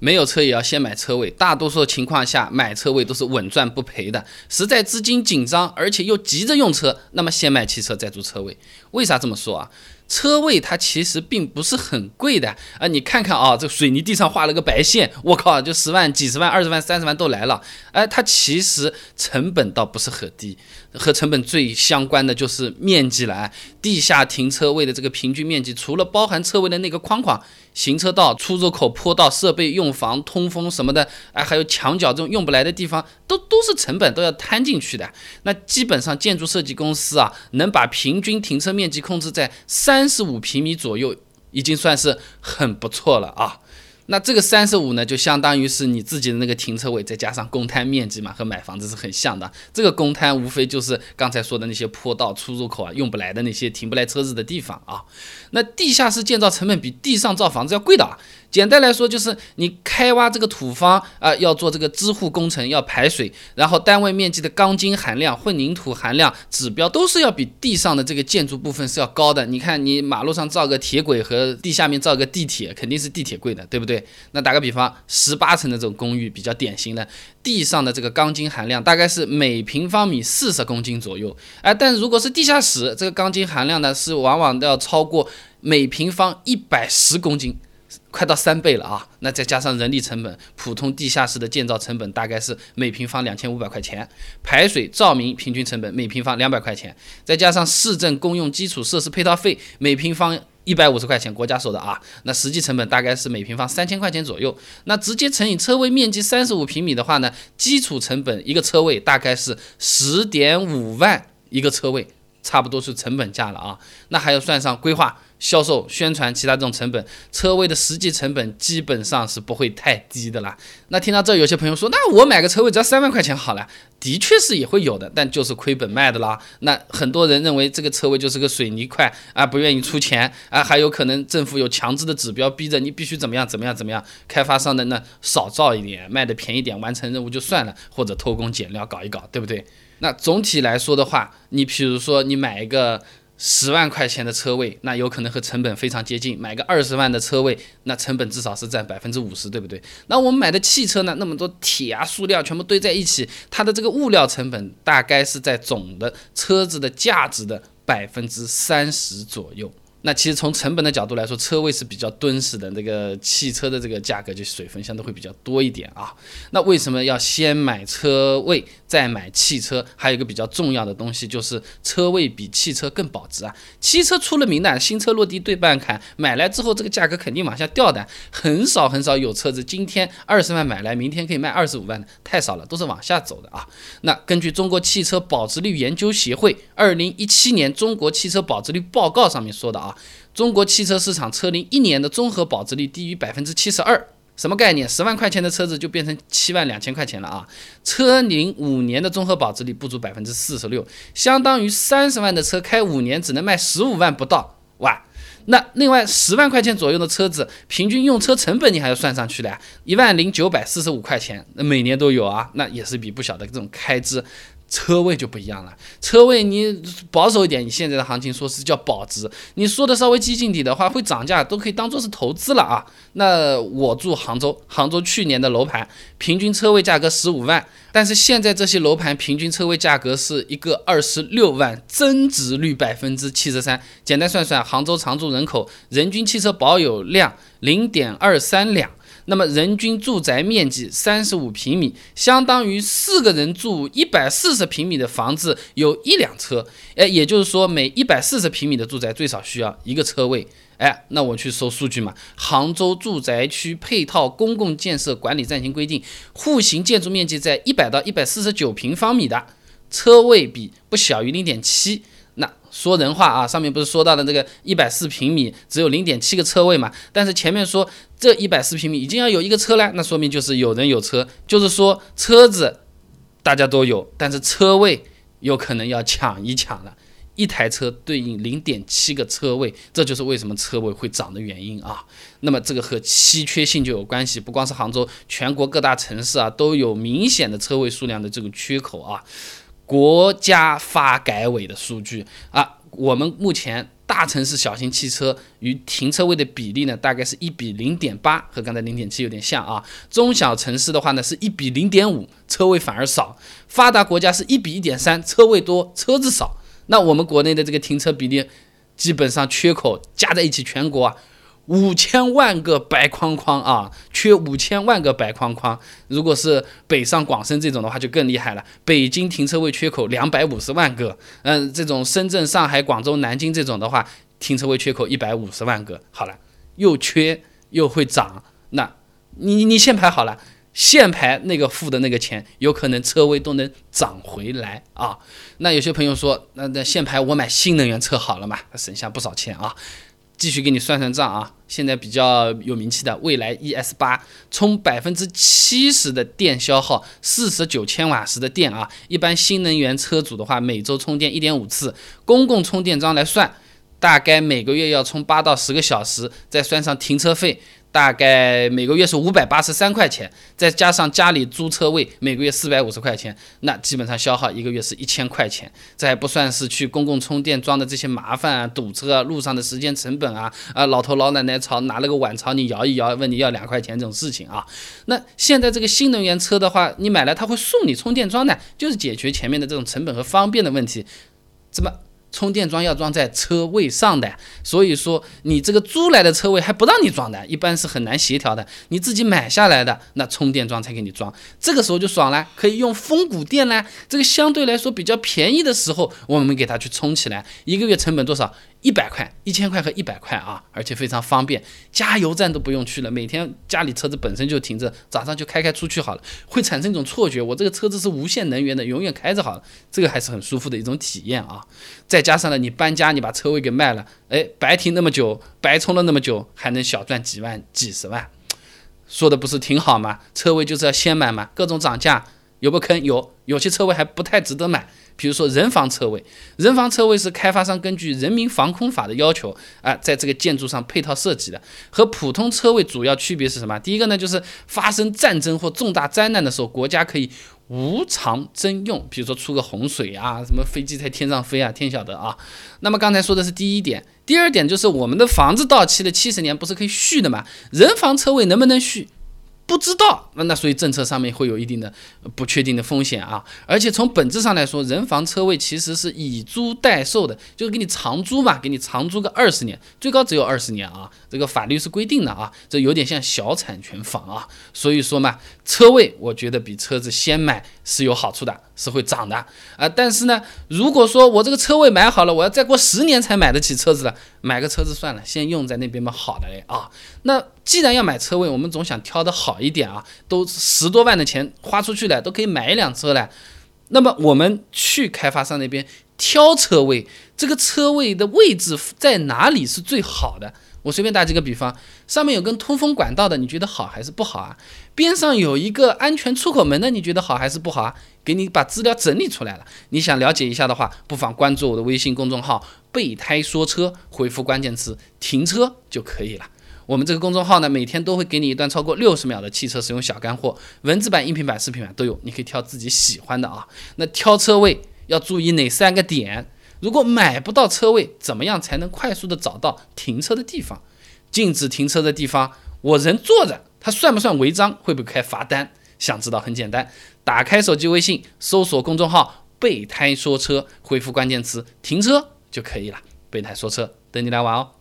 没有车也要先买车位，大多数情况下买车位都是稳赚不赔的。实在资金紧张，而且又急着用车，那么先买汽车再租车位。为啥这么说啊？车位它其实并不是很贵的啊，你看看啊，这水泥地上画了个白线，我靠，就十万、几十万、二十万、三十万都来了。哎，它其实成本倒不是很低，和成本最相关的就是面积了。地下停车位的这个平均面积，除了包含车位的那个框框、行车道、出入口、坡道、设备用房、通风什么的，哎，还有墙角这种用不来的地方，都都是成本都要摊进去的。那基本上建筑设计公司啊，能把平均停车面积控制在三。三十五平米左右已经算是很不错了啊。那这个三十五呢，就相当于是你自己的那个停车位，再加上公摊面积嘛，和买房子是很像的。这个公摊无非就是刚才说的那些坡道、出入口啊，用不来的那些停不来车子的地方啊。那地下室建造成本比地上造房子要贵的啊。简单来说，就是你开挖这个土方啊，要做这个支护工程，要排水，然后单位面积的钢筋含量、混凝土含量指标都是要比地上的这个建筑部分是要高的。你看，你马路上造个铁轨和地下面造个地铁，肯定是地铁贵的，对不对？那打个比方，十八层的这种公寓比较典型的，地上的这个钢筋含量大概是每平方米四十公斤左右，哎，但如果是地下室，这个钢筋含量呢是往往都要超过每平方一百十公斤。快到三倍了啊！那再加上人力成本，普通地下室的建造成本大概是每平方两千五百块钱，排水、照明平均成本每平方两百块钱，再加上市政公用基础设施配套费每平方一百五十块钱，国家收的啊，那实际成本大概是每平方三千块钱左右。那直接乘以车位面积三十五平米的话呢，基础成本一个车位大概是十点五万一个车位，差不多是成本价了啊。那还要算上规划。销售、宣传其他这种成本，车位的实际成本基本上是不会太低的啦。那听到这，有些朋友说，那我买个车位只要三万块钱好了，的确是也会有的，但就是亏本卖的啦。那很多人认为这个车位就是个水泥块啊，不愿意出钱啊，还有可能政府有强制的指标逼着你必须怎么样怎么样怎么样，开发商的那少造一点，卖的便宜点，完成任务就算了，或者偷工减料搞一搞，对不对？那总体来说的话，你比如说你买一个。十万块钱的车位，那有可能和成本非常接近。买个二十万的车位，那成本至少是占百分之五十，对不对？那我们买的汽车呢？那么多铁啊、塑料全部堆在一起，它的这个物料成本大概是在总的车子的价值的百分之三十左右。那其实从成本的角度来说，车位是比较敦实的，这个汽车的这个价格就水分相对会比较多一点啊。那为什么要先买车位再买汽车？还有一个比较重要的东西就是车位比汽车更保值啊。汽车出了名的，新车落地对半砍，买来之后这个价格肯定往下掉的，很少很少有车子今天二十万买来，明天可以卖二十五万的，太少了，都是往下走的啊。那根据中国汽车保值率研究协会二零一七年中国汽车保值率报告上面说的啊。中国汽车市场车龄一年的综合保值率低于百分之七十二，什么概念？十万块钱的车子就变成七万两千块钱了啊！车龄五年的综合保值率不足百分之四十六，相当于三十万的车开五年只能卖十五万不到，哇！那另外十万块钱左右的车子，平均用车成本你还要算上去的，一万零九百四十五块钱，那每年都有啊，那也是笔不小的这种开支。车位就不一样了，车位你保守一点，你现在的行情说是叫保值，你说的稍微激进点的话，会涨价都可以当做是投资了啊。那我住杭州，杭州去年的楼盘平均车位价格十五万，但是现在这些楼盘平均车位价格是一个二十六万，增值率百分之七十三。简单算算，杭州常住人口人均汽车保有量零点二三辆。那么人均住宅面积三十五平米，相当于四个人住一百四十平米的房子，有一辆车。哎，也就是说每一百四十平米的住宅最少需要一个车位。哎，那我去搜数据嘛，杭州住宅区配套公共建设管理暂行规定，户型建筑面积在一百到一百四十九平方米的车位比不小于零点七。那说人话啊，上面不是说到的这个一百四平米只有零点七个车位嘛？但是前面说这一百四平米已经要有一个车了，那说明就是有人有车，就是说车子大家都有，但是车位有可能要抢一抢了。一台车对应零点七个车位，这就是为什么车位会涨的原因啊。那么这个和稀缺性就有关系，不光是杭州，全国各大城市啊都有明显的车位数量的这个缺口啊。国家发改委的数据啊，我们目前。大城市小型汽车与停车位的比例呢，大概是一比零点八，和刚才零点七有点像啊。中小城市的话呢，是一比零点五，车位反而少。发达国家是一比一点三，车位多，车子少。那我们国内的这个停车比例，基本上缺口加在一起，全国啊。五千万个白框框啊，缺五千万个白框框。如果是北上广深这种的话，就更厉害了。北京停车位缺口两百五十万个，嗯，这种深圳、上海、广州、南京这种的话，停车位缺口一百五十万个。好了，又缺又会涨，那你你限牌好了，限牌那个付的那个钱，有可能车位都能涨回来啊。那有些朋友说，那那限牌我买新能源车好了嘛，省下不少钱啊。继续给你算算账啊！现在比较有名气的蔚来 ES 八，充百分之七十的电消耗四十九千瓦时的电啊！一般新能源车主的话，每周充电一点五次，公共充电桩来算，大概每个月要充八到十个小时，再算上停车费。大概每个月是五百八十三块钱，再加上家里租车位，每个月四百五十块钱，那基本上消耗一个月是一千块钱。这还不算是去公共充电桩的这些麻烦啊、堵车啊、路上的时间成本啊、啊老头老奶奶朝拿了个碗朝你摇一摇，问你要两块钱这种事情啊。那现在这个新能源车的话，你买了他会送你充电桩的，就是解决前面的这种成本和方便的问题，怎么？充电桩要装在车位上的，所以说你这个租来的车位还不让你装的，一般是很难协调的。你自己买下来的，那充电桩才给你装，这个时候就爽了，可以用峰谷电啦。这个相对来说比较便宜的时候，我们给它去充起来，一个月成本多少？一百块、一千块和一百块啊，而且非常方便，加油站都不用去了，每天家里车子本身就停着，早上就开开出去好了，会产生一种错觉，我这个车子是无限能源的，永远开着好了，这个还是很舒服的一种体验啊。再加上呢，你搬家，你把车位给卖了，哎，白停那么久，白充了那么久，还能小赚几万、几十万，说的不是挺好吗？车位就是要先买嘛，各种涨价有个坑，有有些车位还不太值得买。比如说人防车位，人防车位是开发商根据《人民防空法》的要求啊，在这个建筑上配套设计的。和普通车位主要区别是什么？第一个呢，就是发生战争或重大灾难的时候，国家可以无偿征用。比如说出个洪水啊，什么飞机在天上飞啊，天晓得啊。那么刚才说的是第一点，第二点就是我们的房子到期了七十年，不是可以续的吗？人防车位能不能续？不知道，那那所以政策上面会有一定的不确定的风险啊，而且从本质上来说，人防车位其实是以租代售的，就是给你长租嘛，给你长租个二十年，最高只有二十年啊，这个法律是规定的啊，这有点像小产权房啊，所以说嘛，车位我觉得比车子先买是有好处的。是会涨的啊，但是呢，如果说我这个车位买好了，我要再过十年才买得起车子了，买个车子算了，先用在那边嘛，好的嘞啊。那既然要买车位，我们总想挑的好一点啊，都十多万的钱花出去了，都可以买一辆车了。那么我们去开发商那边挑车位，这个车位的位置在哪里是最好的？我随便打几个比方，上面有根通风管道的，你觉得好还是不好啊？边上有一个安全出口门的，你觉得好还是不好啊？给你把资料整理出来了，你想了解一下的话，不妨关注我的微信公众号“备胎说车”，回复关键词“停车”就可以了。我们这个公众号呢，每天都会给你一段超过六十秒的汽车使用小干货，文字版、音频版、视频版都有，你可以挑自己喜欢的啊。那挑车位要注意哪三个点？如果买不到车位，怎么样才能快速的找到停车的地方？禁止停车的地方，我人坐着，它算不算违章？会不会开罚单？想知道很简单，打开手机微信，搜索公众号“备胎说车”，回复关键词“停车”就可以了。备胎说车，等你来玩哦。